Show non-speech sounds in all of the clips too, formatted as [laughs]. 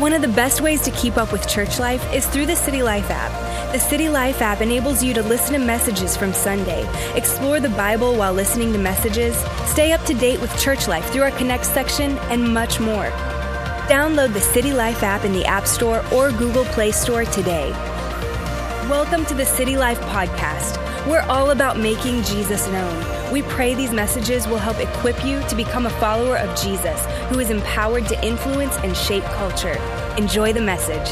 One of the best ways to keep up with church life is through the City Life app. The City Life app enables you to listen to messages from Sunday, explore the Bible while listening to messages, stay up to date with church life through our Connect section, and much more. Download the City Life app in the App Store or Google Play Store today. Welcome to the City Life Podcast. We're all about making Jesus known. We pray these messages will help equip you to become a follower of Jesus who is empowered to influence and shape culture. Enjoy the message.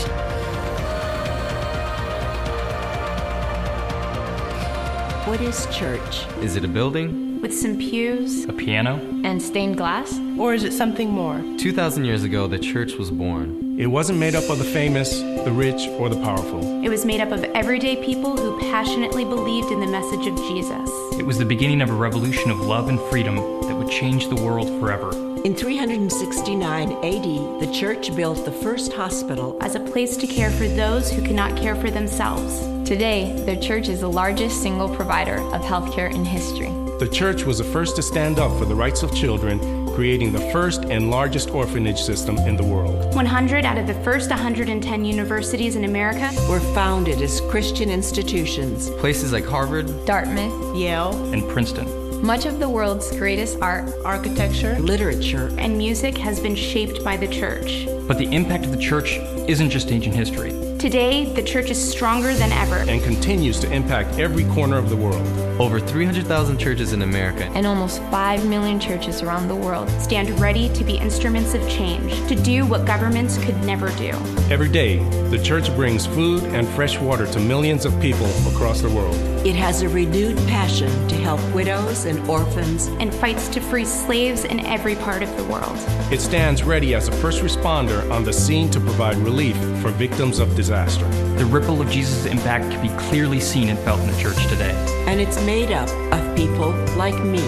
What is church? Is it a building? With some pews A piano? and stained glass? Or is it something more? 2,000 years ago, the church was born. It wasn't made up of the famous, the rich, or the powerful. It was made up of everyday people who passionately believed in the message of Jesus. It was the beginning of a revolution of love and freedom that would change the world forever. In 369 AD, the church built the first hospital. As a place to care for those who cannot care for themselves. Today, the church is the largest single provider of healthcare in history. The church was the first to stand up for the rights of children, creating the first and largest orphanage system in the world. 100 out of the first 110 universities in America Were founded as Christian institutions. Places like Harvard, Dartmouth, Yale, And Princeton. much of the world's greatest art, architecture, Literature. and music has been shaped by the church. But the impact of the church isn't just ancient history. Today, the church is stronger than ever. And continues to impact every corner of the world. Over 300,000 churches in America. and almost 5 million churches around the world. Stand ready to be instruments of change, to do what governments could never do. Every day, the church brings food and fresh water to millions of people across the world. It has a renewed passion to help widows and orphans. and fights to free slaves in every part of the world. It stands ready as a first responder on the scene to provide relief for victims of disaster. The ripple of Jesus' impact can be clearly seen and felt in the church today. And it's made up of people like me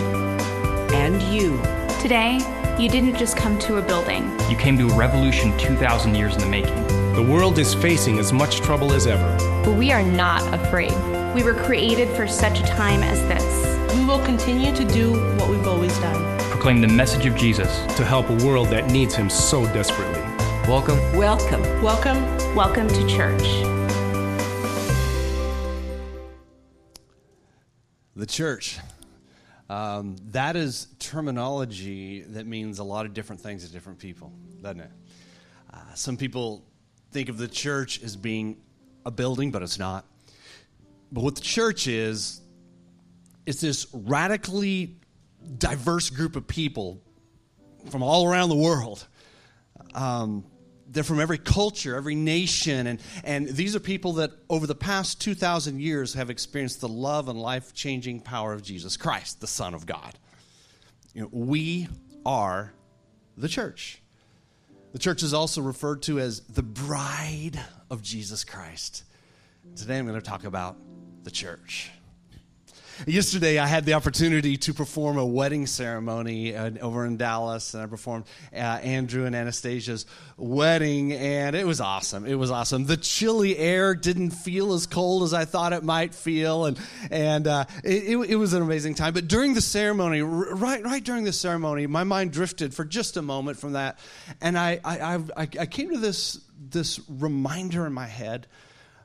and you. Today, you didn't just come to a building. You came to a revolution 2,000 years in the making. The world is facing as much trouble as ever. But we are not afraid. We were created for such a time as this. we will continue to do what we've always done. Proclaim the message of Jesus. to help a world that needs him so desperately. Welcome. Welcome. Welcome. Welcome to church. Church. Um, that is terminology that means a lot of different things to different people, doesn't it? Uh, some people think of the church as being a building, but it's not. But what the church is, it's this radically diverse group of people from all around the world. Um, they're from every culture, every nation, and, and these are people that over the past 2,000 years have experienced the love and life changing power of Jesus Christ, the Son of God. You know, we are the church. The church is also referred to as the bride of Jesus Christ. Today I'm going to talk about the church. Yesterday, I had the opportunity to perform a wedding ceremony uh, over in Dallas, and I performed uh, Andrew and Anastasia's wedding, and it was awesome. It was awesome. The chilly air didn't feel as cold as I thought it might feel, and and uh, it, it, it was an amazing time. But during the ceremony, right right during the ceremony, my mind drifted for just a moment from that, and I I, I, I came to this this reminder in my head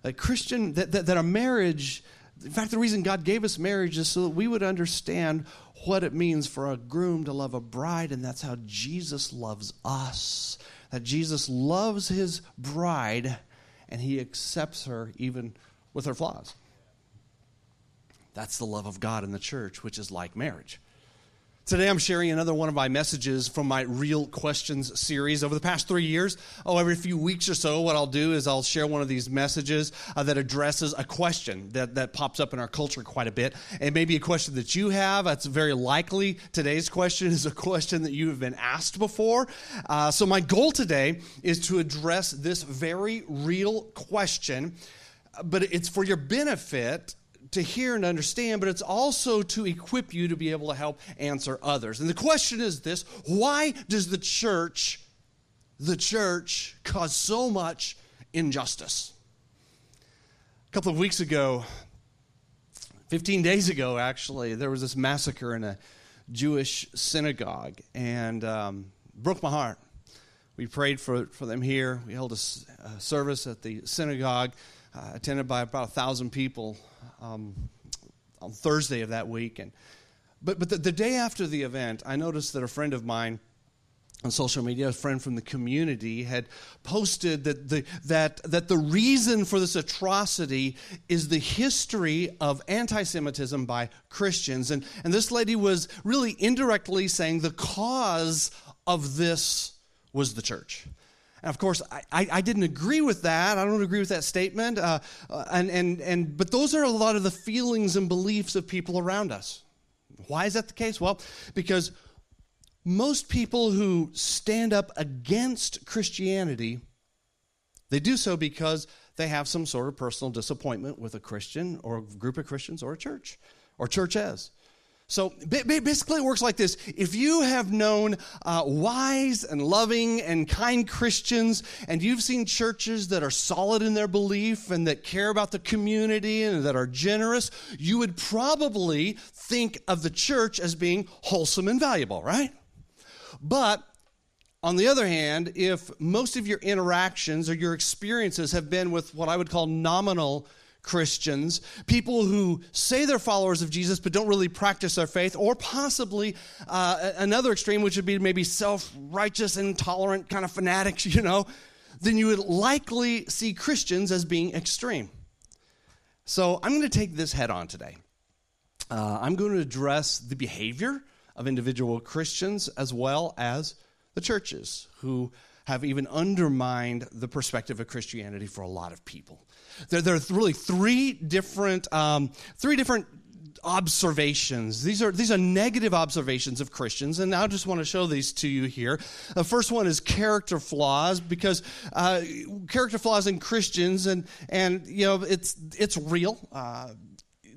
that Christian that, that, that a marriage in fact, the reason God gave us marriage is so that we would understand what it means for a groom to love a bride, and that's how Jesus loves us. That Jesus loves his bride, and he accepts her even with her flaws. That's the love of God in the church, which is like marriage. Today, I'm sharing another one of my messages from my Real Questions series. Over the past three years, oh, every few weeks or so, what I'll do is I'll share one of these messages uh, that addresses a question that, that pops up in our culture quite a bit. It may be a question that you have. It's very likely today's question [laughs] is a question that you have been asked before. Uh, so, my goal today is to address this very real question, but it's for your benefit to hear and understand, but it's also to equip you to be able to help answer others. And the question is this why does the church, the church, cause so much injustice? A couple of weeks ago, 15 days ago, actually, there was this massacre in a Jewish synagogue and um, broke my heart. we prayed for, for them here. We held a, a service at the synagogue, uh, attended by about a thousand people um, on Thursday of that week. And, but but the, the day after the event, I noticed that a friend of mine on social media, a friend from the community had posted that the, that, that the reason for this atrocity is the history of anti Semitism by Christians. And, and this lady was really indirectly saying the cause of this was the church. And of course, I, I, didn't agree with that. I don't agree with that statement. Uh, uh, and, and, and, but those are a lot of the feelings and beliefs of people around us. Why is that the case? Well, because most people who stand up against Christianity, they do so because they have some sort of personal disappointment with a Christian or a group of Christians or a church or churches. So basically, it works like this. If you have known uh, wise and loving and kind Christians, and you've seen churches that are solid in their belief and that care about the community and that are generous, you would probably think of the church as being wholesome and valuable, right? But on the other hand, if most of your interactions or your experiences have been with what I would call nominal Christians, people who say they're followers of Jesus but don't really practice their faith, or possibly uh, another extreme, which would be maybe self righteous, intolerant kind of fanatics, [laughs] you know, then you would likely see Christians as being extreme. So I'm going to take this head on today. Uh, I'm going to address the behavior of individual Christians as well as the churches who have even undermined the perspective of Christianity for a lot of people. There, there are really three different, um, three different observations. These are these are negative observations of Christians, and I just want to show these to you here. The first one is character flaws, because uh, character flaws in Christians, and and you know it's it's real. Uh,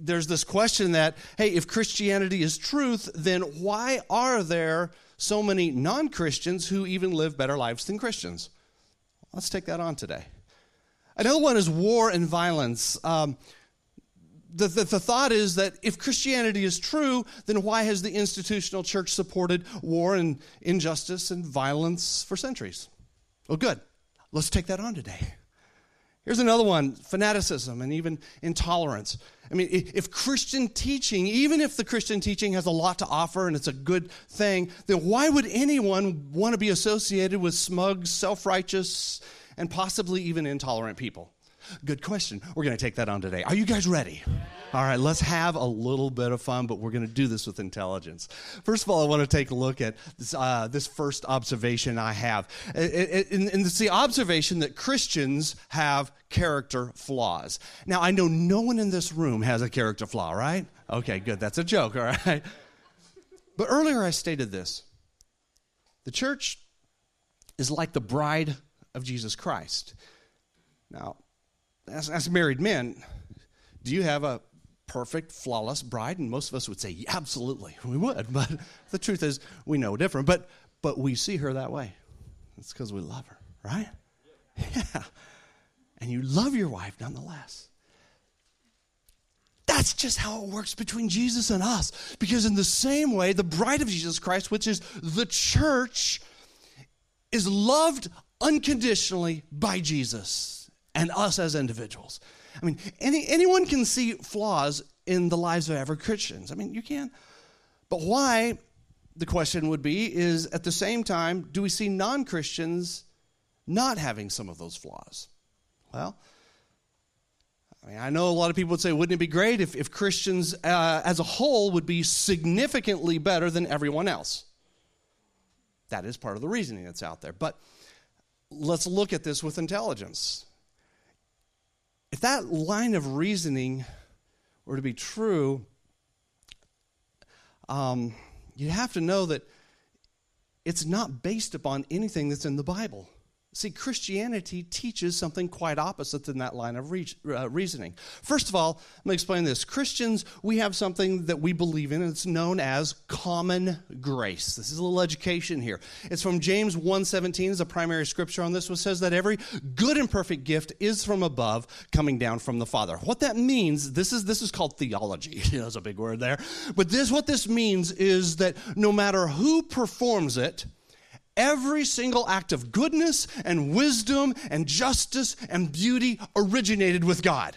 there's this question that, hey, if Christianity is truth, then why are there so many non Christians who even live better lives than Christians? Let's take that on today. Another one is war and violence. Um, the, the, the, thought is that if Christianity is true, then why has the institutional church supported war and injustice and violence for centuries? Well, good. Let's take that on today. Here's another one fanaticism and even intolerance. I mean, if Christian teaching, even if the Christian teaching has a lot to offer and it's a good thing, then why would anyone want to be associated with smug, self righteous, and possibly even intolerant people? Good question. We're going to take that on today. Are you guys ready? All right, let's have a little bit of fun, but we're going to do this with intelligence. First of all, I want to take a look at this, uh, this first observation I have. And it's the observation that Christians have character flaws. Now, I know no one in this room has a character flaw, right? Okay, good. That's a joke, all right? But earlier I stated this the church is like the bride of Jesus Christ. Now, as, as married men, do you have a perfect, flawless bride? And most of us would say, yeah, absolutely, [laughs] we would. But [laughs] the truth is, we know different. But, but we see her that way. It's because we love her, right? [laughs] Yeah. And you love your wife nonetheless. That's just how it works between Jesus and us. Because, in the same way, the bride of Jesus Christ, which is the church, is loved unconditionally by Jesus and us as individuals. I mean, any, anyone can see flaws in the lives of every Christians. I mean, you can. But why, the question would be, is at the same time, do we see non Christians not having some of those flaws? Well, I mean, I know a lot of people would say, wouldn't it be great if, if Christians uh, as a whole would be significantly better than everyone else? That is part of the reasoning that's out there. But let's look at this with intelligence if that line of reasoning were to be true, um, you have to know that it's not based upon anything that's in the Bible. See, Christianity teaches something quite opposite than that line of re- uh, reasoning. First of all, let me explain this. Christians, we have something that we believe in, and it's known as common grace. This is a little education here. It's from James 1.17 as a primary scripture on this, which says that every good and perfect gift is from above, coming down from the Father. What that means, this is, this is called theology. [laughs] it's a big word there. But this, what this means is that no matter who performs it, every single act of goodness and wisdom and justice and beauty originated with God.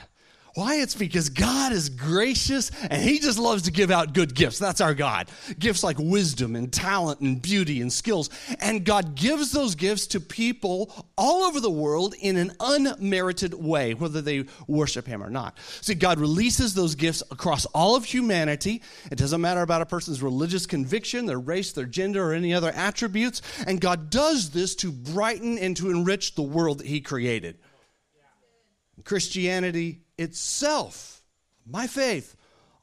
Why? It's because God is gracious and He just loves to give out good gifts. That's our God. Gifts like wisdom and talent and beauty and skills. And God gives those gifts to people all over the world in an unmerited way, whether they worship Him or not. See, God releases those gifts across all of humanity. It doesn't matter about a person's religious conviction, their race, their gender, or any other attributes. And God does this to brighten and to enrich the world that He created. Christianity itself, my faith,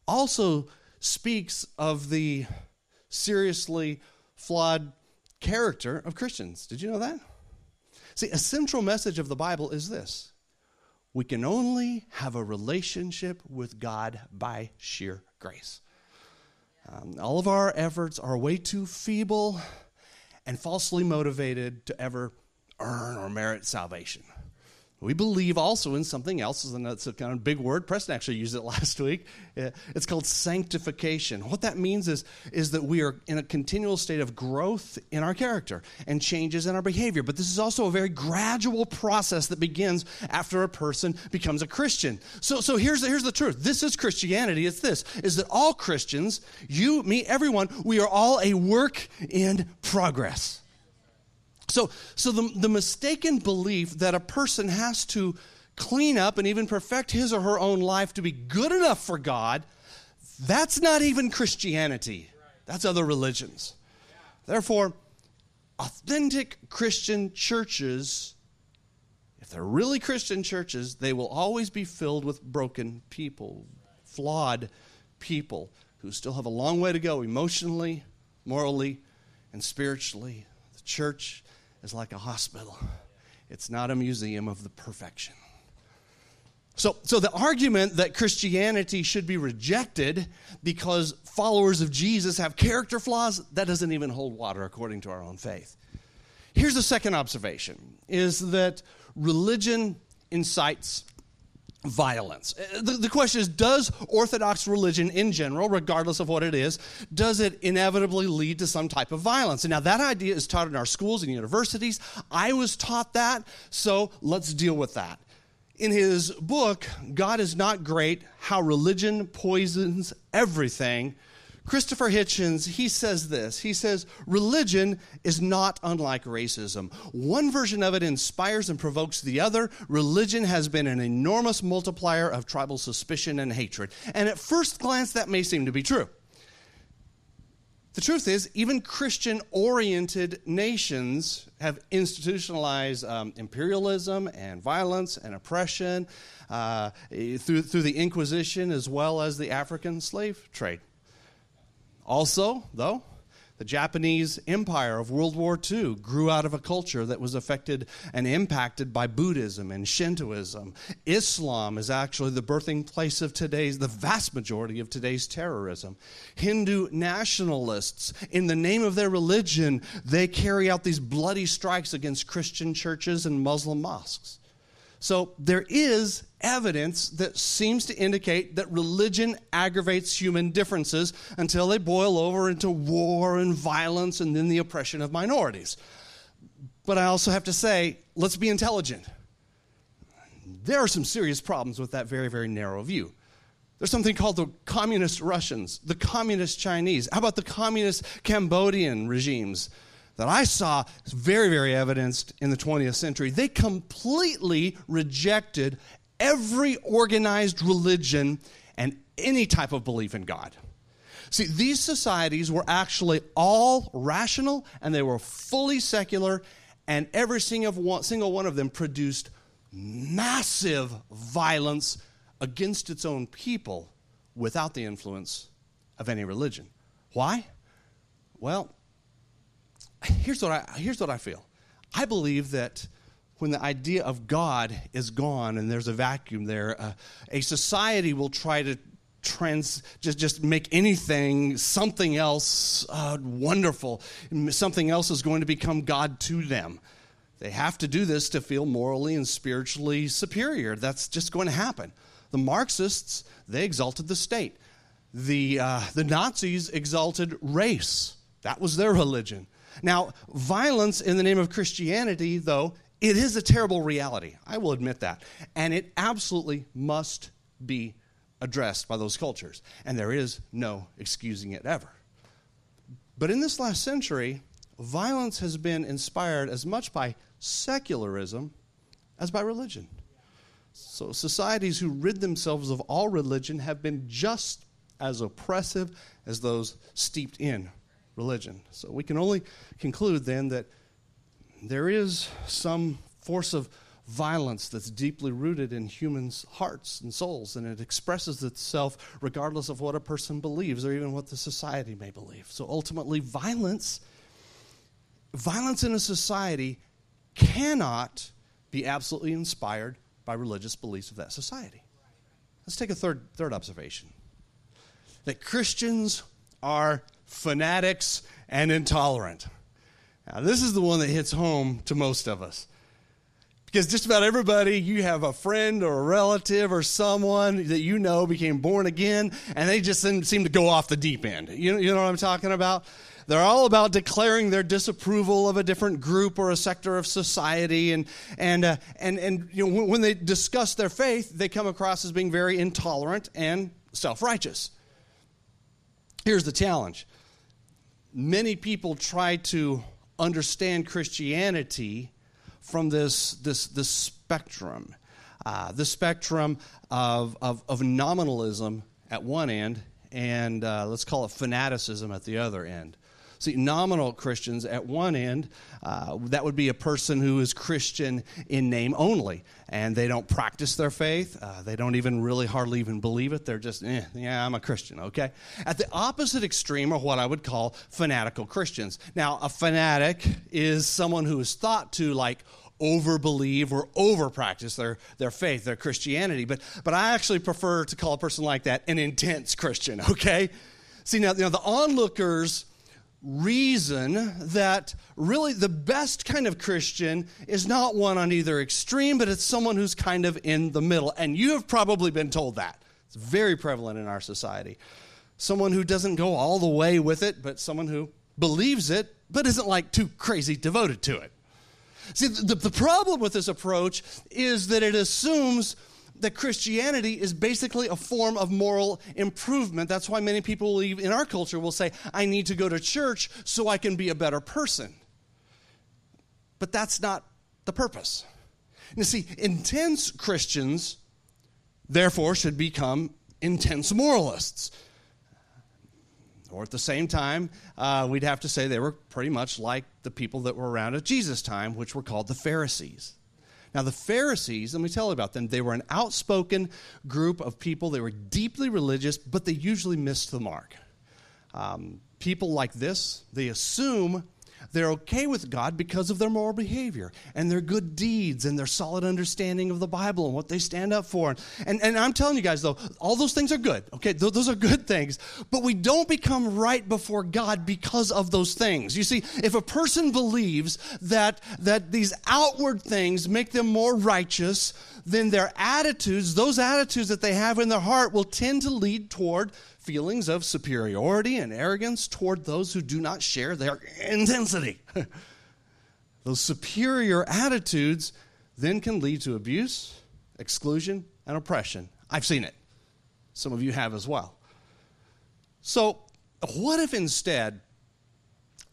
also speaks of the seriously flawed character of Christians. Did you know that? See, a central message of the Bible is this we can only have a relationship with God by sheer grace. Um, all of our efforts are way too feeble and falsely motivated to ever earn or merit salvation. We believe also in something else, and that's a kind of big word. Preston actually used it [laughs] last week. It's called sanctification. What that means is, is that we are in a continual state of growth in our character and changes in our behavior. But this is also a very gradual process that begins after a person becomes a Christian. So, so here's, the, here's the truth. This is Christianity. It's this, is that all Christians, you, me, everyone, we are all a work in progress. So, so the, the mistaken belief that a person has to clean up and even perfect his or her own life to be good enough for God, that's not even Christianity. That's other religions. Therefore, authentic Christian churches, if they're really Christian churches, they will always be filled with broken people, flawed people who still have a long way to go emotionally, morally, and spiritually. The church is like a hospital. It's not a museum of the perfection. So, so the argument that Christianity should be rejected because followers of Jesus have character flaws, that doesn't even hold water according to our own faith. Here's the second observation is that religion incites violence. Uh, the, the, question is Does Orthodox religion in general, regardless of what it is, does it inevitably lead to some type of violence? And now that idea is taught in our schools and universities. I was taught that, so let's deal with that. In his book, God is Not Great How Religion Poisons Everything, Christopher Hitchens, he says this. He says, Religion is not unlike racism. One version of it inspires and provokes the other. Religion has been an enormous multiplier of tribal suspicion and hatred. And at first glance, that may seem to be true. The truth is, even Christian oriented nations have institutionalized um, imperialism and violence and oppression uh, through, through the Inquisition as well as the African slave trade. Also, though, the Japanese Empire of World War II grew out of a culture that was affected and impacted by Buddhism and Shintoism. Islam is actually the birthing place of today's, the vast majority of today's terrorism. Hindu nationalists, in the name of their religion, they carry out these bloody strikes against Christian churches and Muslim mosques. So there is evidence that seems to indicate that religion aggravates human differences until they boil over into war and violence and then the oppression of minorities. But I also have to say, let's be intelligent. There are some serious problems with that very, very narrow view. There's something called the communist Russians, the communist Chinese. How about the communist Cambodian regimes? That I saw very, very evidenced in the 20th century. They completely rejected every organized religion and any type of belief in God. See, these societies were actually all rational and they were fully secular, and every single one of them produced massive violence against its own people without the influence of any religion. Why? Well, here's what I, here's what I feel. I believe that when the idea of God is gone and there's a vacuum there, uh, a society will try to trans just just make anything something else uh, wonderful. Something else is going to become God to them. They have to do this to feel morally and spiritually superior. That's just going to happen. The Marxists they exalted the state. The uh, the Nazis exalted race. That was their religion. Now, violence in the name of Christianity, though, it is a terrible reality. I will admit that. And it absolutely must be addressed by those cultures. And there is no excusing it ever. But in this last century, violence has been inspired as much by secularism as by religion. So, societies who rid themselves of all religion have been just as oppressive as those steeped in religion. So, we can only conclude then that there is some force of violence that's deeply rooted in humans' hearts and souls, and it expresses itself regardless of what a person believes or even what the society may believe. So ultimately, violence, violence in a society cannot be absolutely inspired by religious beliefs of that society. Let's take a third, third observation that Christians are fanatics and intolerant. Now, this is the one that hits home to most of us. Because just about everybody, you have a friend or a relative or someone that you know became born again, and they just seem to go off the deep end. You, you know what I'm talking about? They're all about declaring their disapproval of a different group or a sector of society, and and uh, and and you know when they discuss their faith, they come across as being very intolerant and self-righteous. Here's the challenge: many people try to understand Christianity from this, this, this spectrum. Uh, the spectrum of, of, of, nominalism at one end and uh, let's call it fanaticism at the other end. See, nominal Christians at one end, uh, that would be a person who is Christian in name only, and they don't practice their faith. Uh, they don't even really hardly even believe it. They're just, eh, yeah, I'm a Christian, okay? At the opposite extreme are what I would call fanatical Christians. Now, a fanatic is someone who is thought to like over believe or over practice their, their faith, their Christianity. But, but I actually prefer to call a person like that an intense Christian, [laughs] okay? See, now, you know, the onlookers reason that really the best kind of Christian is not one on either extreme, but it's someone who's kind of in the middle. And you have probably been told that. It's very prevalent in our society. Someone who doesn't go all the way with it, but someone who believes it, but isn't like too crazy devoted to it. See, the, the problem with this approach is that it assumes that Christianity is basically a form of moral improvement. That's why many people in our culture will say, I need to go to church so I can be a better person. But that's not the purpose. You see, intense Christians, therefore, should become intense moralists. Or at the same time, uh, we'd have to say they were pretty much like the people that were around at Jesus' time, which were called the Pharisees. Now, the Pharisees, let me tell you about them. They were an outspoken group of people. They were deeply religious, but they usually missed the mark. Um, people like this, they assume they're okay with God because of their moral behavior and their good deeds and their solid understanding of the Bible and what they stand up for. And, and I'm telling you guys, though, all those things are good. Okay, Th- those are good things. But we don't become right before God because of those things. You see, if a person believes that, that these outward things make them more righteous, then their attitudes, those attitudes that they have in their heart, will tend to lead toward feelings of superiority and arrogance toward those who do not share their intensity. [laughs] those superior attitudes then can lead to abuse, exclusion, and oppression. I've seen it. Some of you have as well. So, what if instead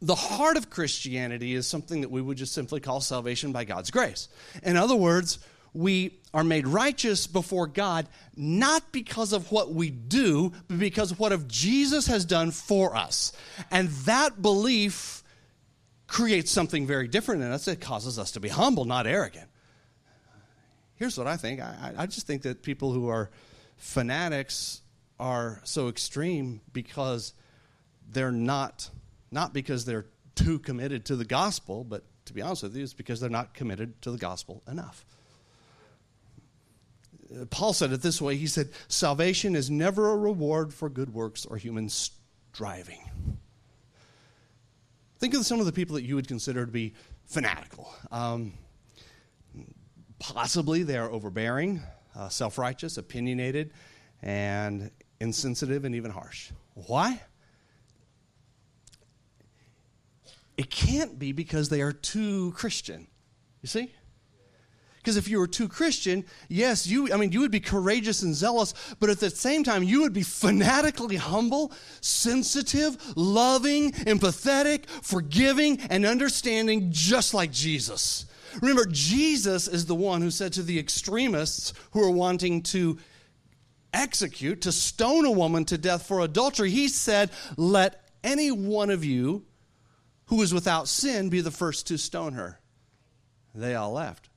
the heart of Christianity is something that we would just simply call salvation by God's grace? In other words, we are made righteous before God not because of what we do, but because of what Jesus has done for us. And that belief creates something very different in us. It causes us to be humble, not arrogant. Here's what I think I, I just think that people who are fanatics are so extreme because they're not, not because they're too committed to the gospel, but to be honest with you, it's because they're not committed to the gospel enough. Paul said it this way He said, Salvation is never a reward for good works or human striving. Think of some of the people that you would consider to be fanatical. Um, possibly they are overbearing, uh, self righteous, opinionated, and insensitive and even harsh. Why? it can't be because they are too Christian. You see? Because if you were too Christian, yes, you I mean you would be courageous and zealous, but at the same time you would be fanatically humble, sensitive, loving, empathetic, forgiving, and understanding just like Jesus. Remember, Jesus is the one who said to the extremists who are wanting to execute, to stone a woman to death for adultery, he said, Let any one of you who is without sin be the first to stone her. They all left.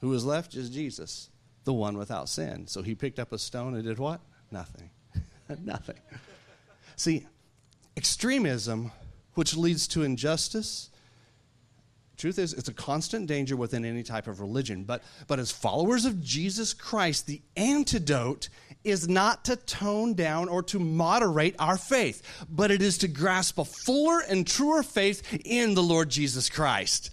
Who was left? Just Jesus, the one without sin. So he picked up a stone and did what? Nothing. [laughs] Nothing. See, extremism, which leads to injustice, truth is it's a constant danger within any type of religion but but as followers of jesus christ the antidote is not to tone down or to moderate our faith but it is to grasp a fuller and truer faith in the lord jesus christ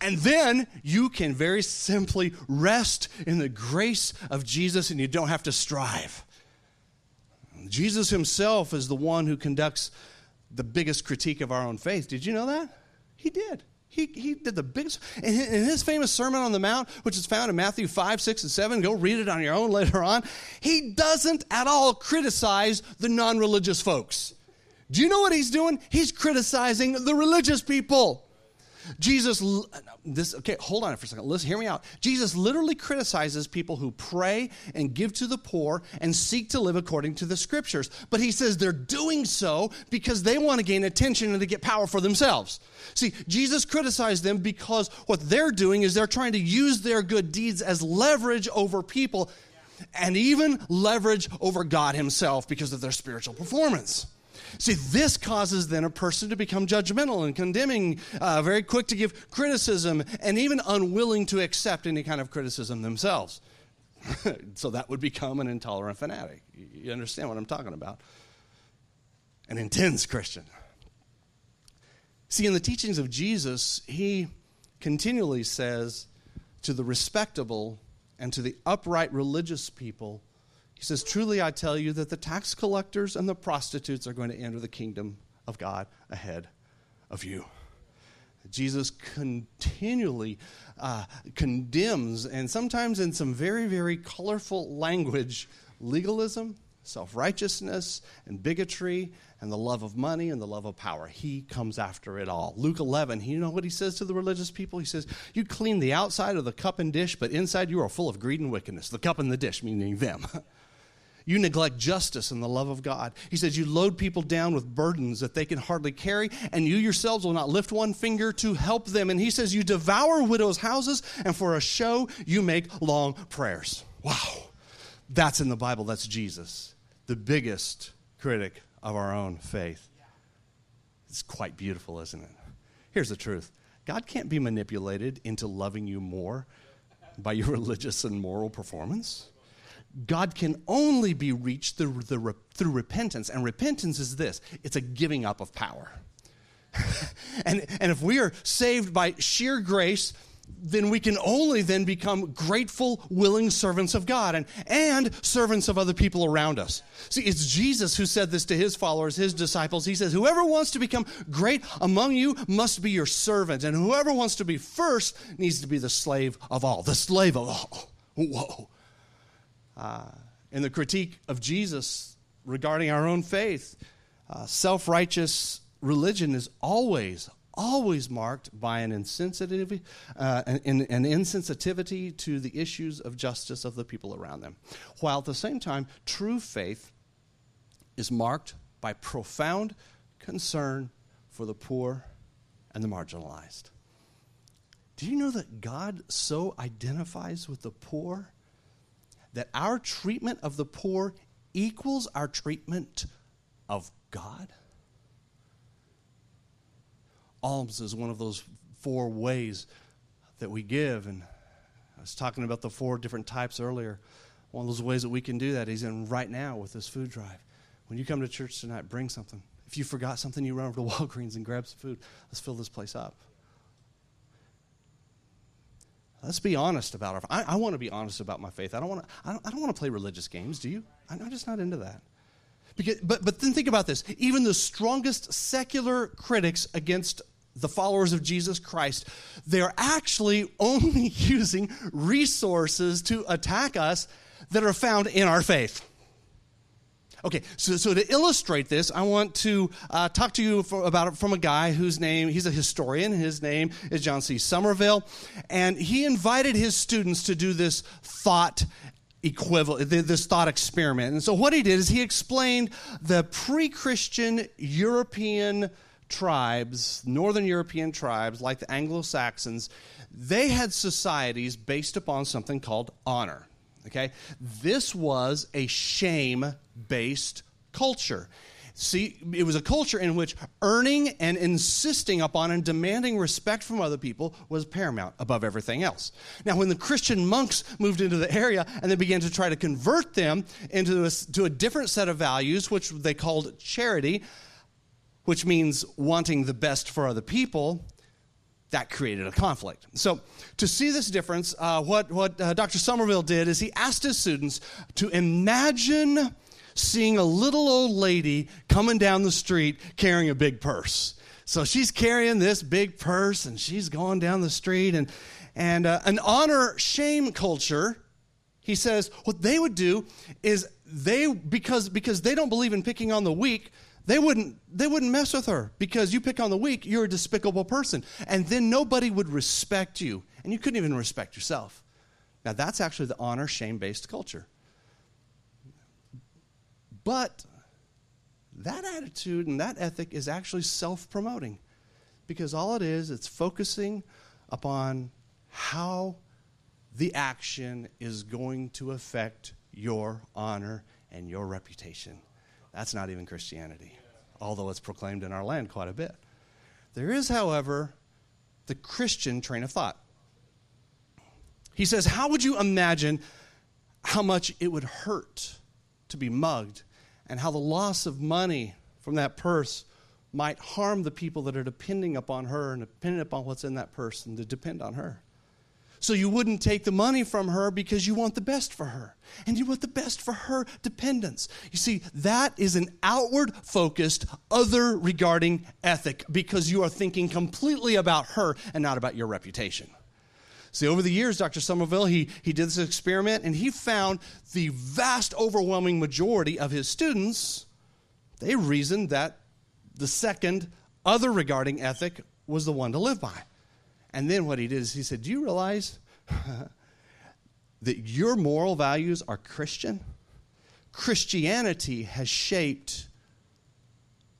and then you can very simply rest in the grace of Jesus and you don't have to strive. Jesus himself is the one who conducts the biggest critique of our own faith. Did you know that? He did. He, he did the biggest. In his famous Sermon on the Mount, which is found in Matthew 5, 6, and 7, go read it on your own later on, he doesn't at all criticize the non religious folks. Do you know what he's doing? He's criticizing the religious people. Jesus, uh, this, okay, hold on for a second. Listen, hear me out. Jesus literally criticizes people who pray and give to the poor and seek to live according to the scriptures. But he says they're doing so because they want to gain attention and to get power for themselves. See, Jesus criticized them because what they're doing is they're trying to use their good deeds as leverage over people and even leverage over God himself because of their spiritual performance. See, this causes then a person to become judgmental and condemning, uh, very quick to give criticism, and even unwilling to accept any kind of criticism themselves. [laughs] so that would become an intolerant fanatic. You understand what I'm talking about? An intense Christian. See, in the teachings of Jesus, he continually says to the respectable and to the upright religious people, he says, Truly I tell you that the tax collectors and the prostitutes are going to enter the kingdom of God ahead of you. Jesus continually uh, condemns, and sometimes in some very, very colorful language, legalism, self righteousness, and bigotry, and the love of money and the love of power. He comes after it all. Luke 11, you know what he says to the religious people? He says, You clean the outside of the cup and dish, but inside you are full of greed and wickedness. The cup and the dish, meaning them. [laughs] You neglect justice and the love of God. He says, You load people down with burdens that they can hardly carry, and you yourselves will not lift one finger to help them. And he says, You devour widows' houses, and for a show, you make long prayers. Wow. That's in the Bible. That's Jesus, the biggest critic of our own faith. It's quite beautiful, isn't it? Here's the truth God can't be manipulated into loving you more by your [laughs] religious and moral performance. God can only be reached through, the, through repentance. And repentance is this it's a giving up of power. [laughs] and, and if we are saved by sheer grace, then we can only then become grateful, willing servants of God and, and servants of other people around us. See, it's Jesus who said this to his followers, his disciples. He says, Whoever wants to become great among you must be your servant, and whoever wants to be first needs to be the slave of all. The slave of all. Whoa. Uh, in the critique of Jesus regarding our own faith, uh, self righteous religion is always, always marked by an insensitivity, uh, an, an, insensitivity to the issues of justice of the people around them. While at the same time, true faith is marked by profound concern for the poor and the marginalized. Do you know that God so identifies with the poor that our treatment of the poor equals our treatment of God? Alms is one of those four ways that we give. And I was talking about the four different types earlier. One of those ways that we can do that is in right now with this food drive. When you come to church tonight, bring something. If you forgot something, you run over to [laughs] Walgreens and grab some food. Let's fill this place up. Let's be honest about our. I, I want to be honest about my faith. I don't want to. I don't, I don't want to play religious games. Do you? I'm just not into that. Because, but but then think about this. Even the strongest secular critics against the followers of Jesus Christ, they're actually only [laughs] using resources to attack us that are found in our faith. Okay, so, so to illustrate this, I want to uh, talk to you for, about it from a guy whose name, he's a historian. His name is John C. Sommerville. And he invited his students to do this thought equivalent, this thought experiment. And so what he did is he explained the pre Christian European tribes, Northern European tribes, like the Anglo Saxons, they had societies based upon something called honor. Okay? This was a shame based culture. See, it was a culture in which earning and insisting upon and demanding respect from other people was paramount above everything else. Now, when the Christian monks moved into the area and they began to try to convert them into to a different set of values, which they called charity, which means wanting the best for other people, that created a conflict. So, to see this difference, uh, what, what uh, Dr. Sommerville did is he asked his students to imagine seeing a little old lady coming down the street carrying a big purse. So she's carrying this big purse and she's going down the street and and uh, an honor shame culture. He says what they would do is they because because they don't believe in picking on the weak, they wouldn't they wouldn't mess with her because you pick on the weak, you're a despicable person. And then nobody would respect you and you couldn't even respect yourself. Now that's actually the honor shame based culture. But that attitude and that ethic is actually self promoting because all it is, it's focusing upon how the action is going to affect your honor and your reputation. That's not even Christianity, although it's proclaimed in our land quite a bit. There is, however, the Christian train of thought. He says, How would you imagine how much it would hurt to be mugged and how the loss of money from that purse might harm the people that are depending upon her and depending upon what's in that purse and to depend on her. So you wouldn't take the money from her because you want the best for her. And you want the best for her dependents. You see, that is an outward focused, other regarding ethic because you are thinking completely about her and not about your reputation. See, over the years, Dr. Sommerville, he, he did this experiment and he found the vast, overwhelming majority of his students, they reasoned that the second, other regarding ethic was the one to live by. And then what he did is he said, Do you realize [laughs] that your moral values are Christian? Christianity has shaped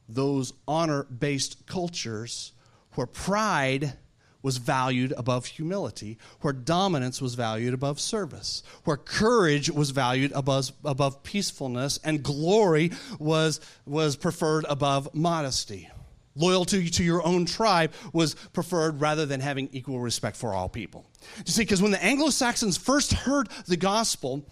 those honor based cultures where pride was valued above humility, where dominance was valued above service, where courage was valued above, above peacefulness, and glory was, was preferred above modesty. Loyalty to your own tribe was preferred rather than having equal respect for all people. You see, because when the Anglo Saxons first heard the gospel,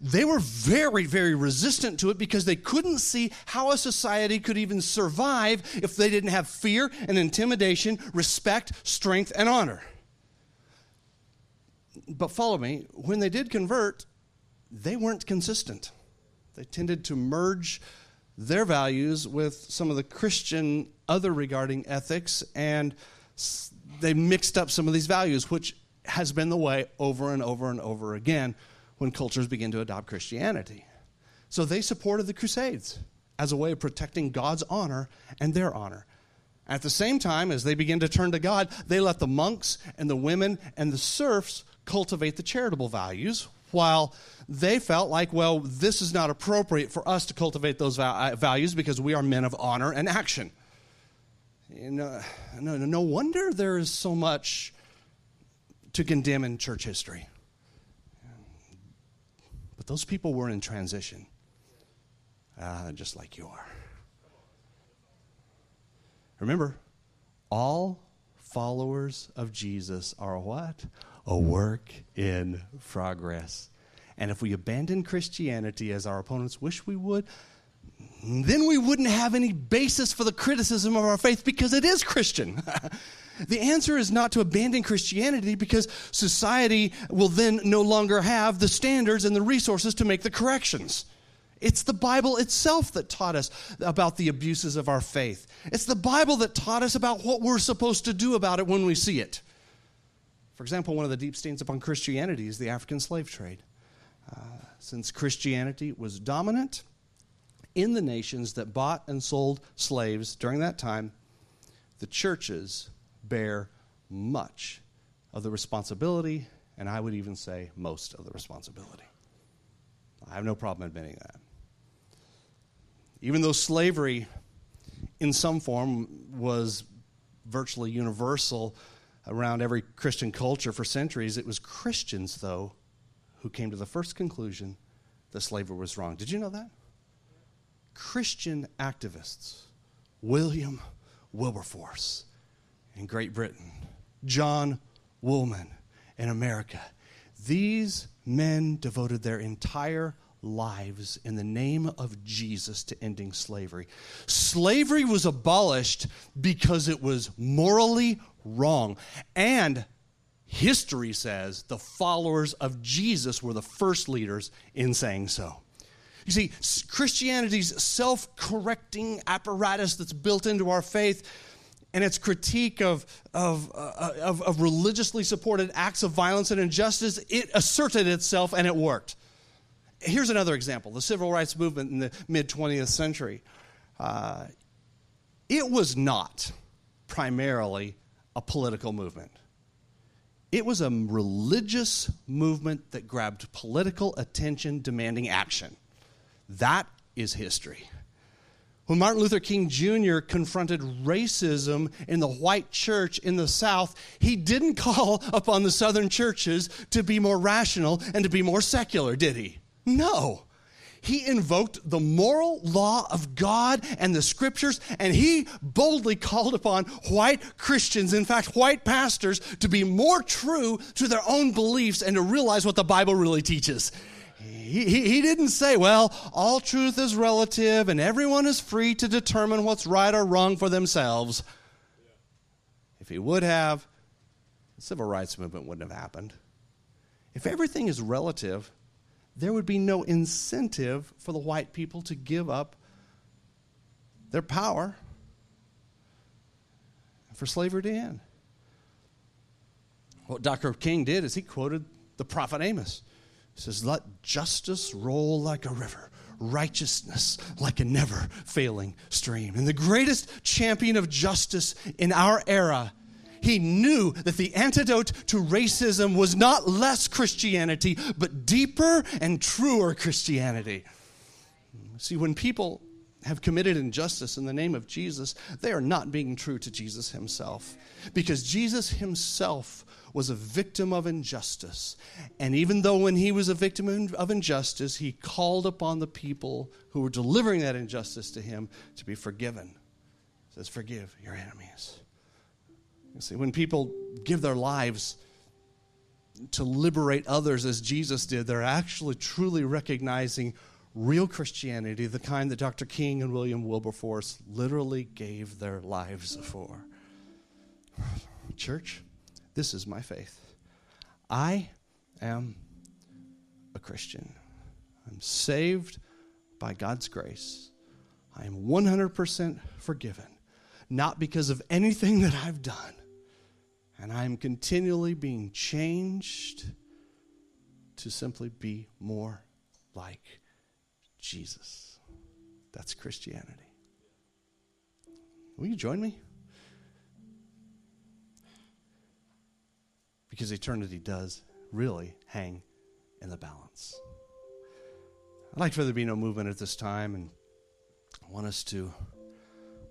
they were very, very resistant to it because they couldn't see how a society could even survive if they didn't have fear and intimidation, respect, strength, and honor. But follow me, when they did convert, they weren't consistent. They tended to merge their values with some of the Christian other regarding ethics, and they mixed up some of these values, which has been the way over and over and over again when cultures begin to adopt Christianity. So they supported the Crusades as a way of protecting God's honor and their honor. At the same time, as they begin to turn to God, they let the monks and the women and the serfs cultivate the charitable values, while they felt like, well, this is not appropriate for us to cultivate those values because we are men of honor and action. You know, no, no wonder there is so much to condemn in church history. But those people were in transition, uh, just like you are. Remember, all followers of Jesus are what? A work in progress. And if we abandon Christianity as our opponents wish we would, then we wouldn't have any basis for the criticism of our faith because it is Christian. [laughs] The answer is not to abandon Christianity because society will then no longer have the standards and the resources to make the corrections. It's the Bible itself that taught us about the abuses of our faith. It's the Bible that taught us about what we're supposed to do about it when we see it. For example, one of the deep stains upon Christianity is the African slave trade. Uh, since Christianity was dominant in the nations that bought and sold slaves during that time, the churches bear much of the responsibility, and I would even say most of the responsibility. I have no problem admitting that. Even though slavery in some form was virtually universal around every Christian culture for centuries, it was Christians, though, who came to the first conclusion that slavery was wrong. Did you know that? Christian activists, William Wilberforce in Great Britain, John Woolman in America, these men devoted their entire lives in the name of Jesus to ending slavery. Slavery was abolished because it was morally wrong. And history says the followers of Jesus were the first leaders in saying so. You see, Christianity's self correcting apparatus that's built into our faith and its critique of, of, uh, of, of, religiously supported acts of violence and injustice, it asserted itself and it worked. Here's another example the civil rights movement in the mid 20th century. Uh, it was not primarily a political movement. It was a religious movement that grabbed political attention, demanding action. That is history. When Martin Luther King Jr. confronted racism in the white church in the South, he didn't [laughs] call upon the Southern churches to be more rational and to be more secular, did he? No. He invoked the moral law of God and the scriptures, and he boldly called upon white Christians, in fact, white pastors, to be more true to their own beliefs and to realize what the Bible really teaches. He, he, didn't say, well, all truth is relative and everyone is free to determine what's right or wrong for themselves. If he would have, the civil rights movement wouldn't have happened. If everything is relative, there would be no incentive for the white people to give up their power for slavery to end. What Dr. King did is he quoted the prophet Amos. He says, Let justice roll like a river, righteousness like a never failing stream. And the greatest champion of justice in our era he knew that the antidote to racism was not less Christianity, but deeper and truer Christianity. See, when people have committed injustice in the name of Jesus, they are not being true to Jesus himself. Because Jesus himself was a victim of injustice. And even though when he was a victim of injustice, he called upon the people who were delivering that injustice to him to be forgiven. He says, Forgive your enemies. You see, when people give their lives to liberate others as Jesus did, they're actually truly recognizing real Christianity, the kind that Dr. King and William Wilberforce literally gave their lives for. [sighs] Church, this is my faith. I am a Christian. I'm saved by God's grace. I am 100% forgiven, not because of anything that I've done, and I am continually being changed to simply be more like Jesus. That's Christianity. Will you join me? Because eternity does really hang in the balance. I'd like for there to be no movement at this time, and I want us to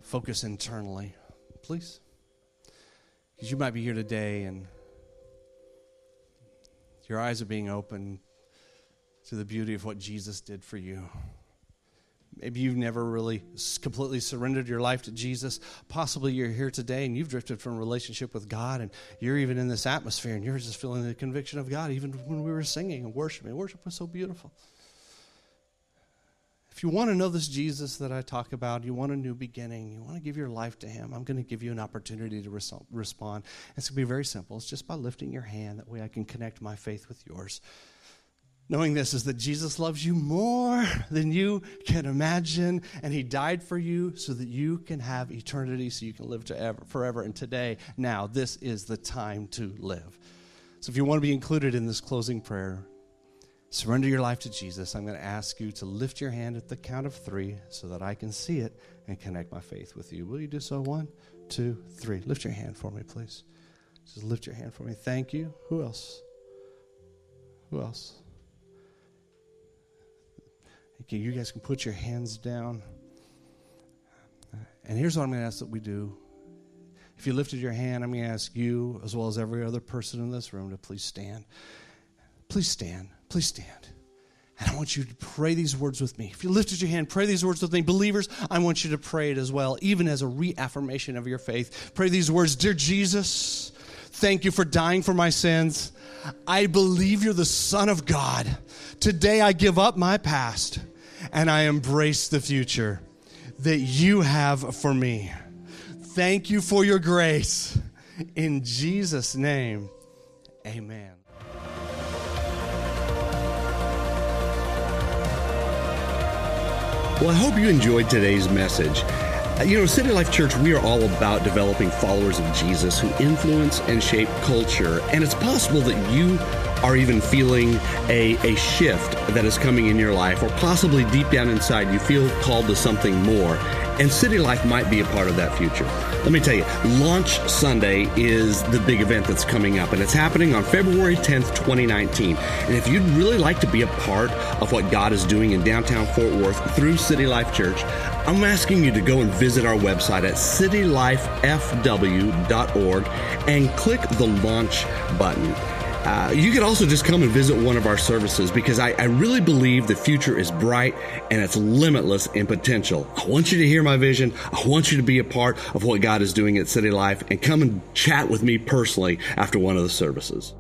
focus internally. Please. Because you might be here today and your eyes are being opened to the beauty of what Jesus did for you. Maybe you've never really completely surrendered your life to Jesus. Possibly you're here today and you've drifted from relationship with God and you're even in this atmosphere and you're just feeling the conviction of God even when we were singing and worshiping. Worship was so beautiful. If you want to know this Jesus that I talk about, you want a new beginning, you want to give your life to Him, I'm going to give you an opportunity to res- respond. It's going to be very simple. It's just by lifting your hand. That way I can connect my faith with yours. Knowing this is that Jesus loves you more than you can imagine, and He died for you so that you can have eternity, so you can live to forever. And today, now, this is the time to live. So if you want to be included in this closing prayer, surrender your life to Jesus. I'm going to ask you to lift your hand at the count of three so that I can see it and connect my faith with you. Will you do so? One, two, three. Lift your hand for me, please. Just lift your hand for me. Thank you. Who else? Who else? Okay, you guys can put your hands down. And here's what I'm going to ask that we do. If you lifted your hand, I'm going to ask you, as well as every other person in this room, to please stand. Please stand. Please stand. And I want you to pray these words with me. If you lifted your hand, pray these words with me. Believers, I want you to pray it as well, even as a reaffirmation of your faith. Pray these words Dear Jesus, thank you for dying for my sins. I believe you're the Son of God. Today I give up my past and I embrace the future that you have for me. Thank you for your grace. In Jesus' name, amen. Well, I hope you enjoyed today's message. Uh, you know, City Life Church, we are all about developing followers of Jesus who influence and shape culture. And it's possible that you are even feeling a, a shift that is coming in your life, or possibly deep down inside, you feel called to something more. And City Life might be a part of that future. Let me tell you, Launch Sunday is the big event that's coming up, and it's happening on February 10th, 2019. And if you'd really like to be a part of what God is doing in downtown Fort Worth through City Life Church, I'm asking you to go and visit our website at citylifefw.org and click the launch button. Uh, you can also just come and visit one of our services because I, I, really believe the future is bright and it's limitless in potential. I want you to hear my vision. I want you to be a part of what God is doing at City Life and come and chat with me personally after one of the services.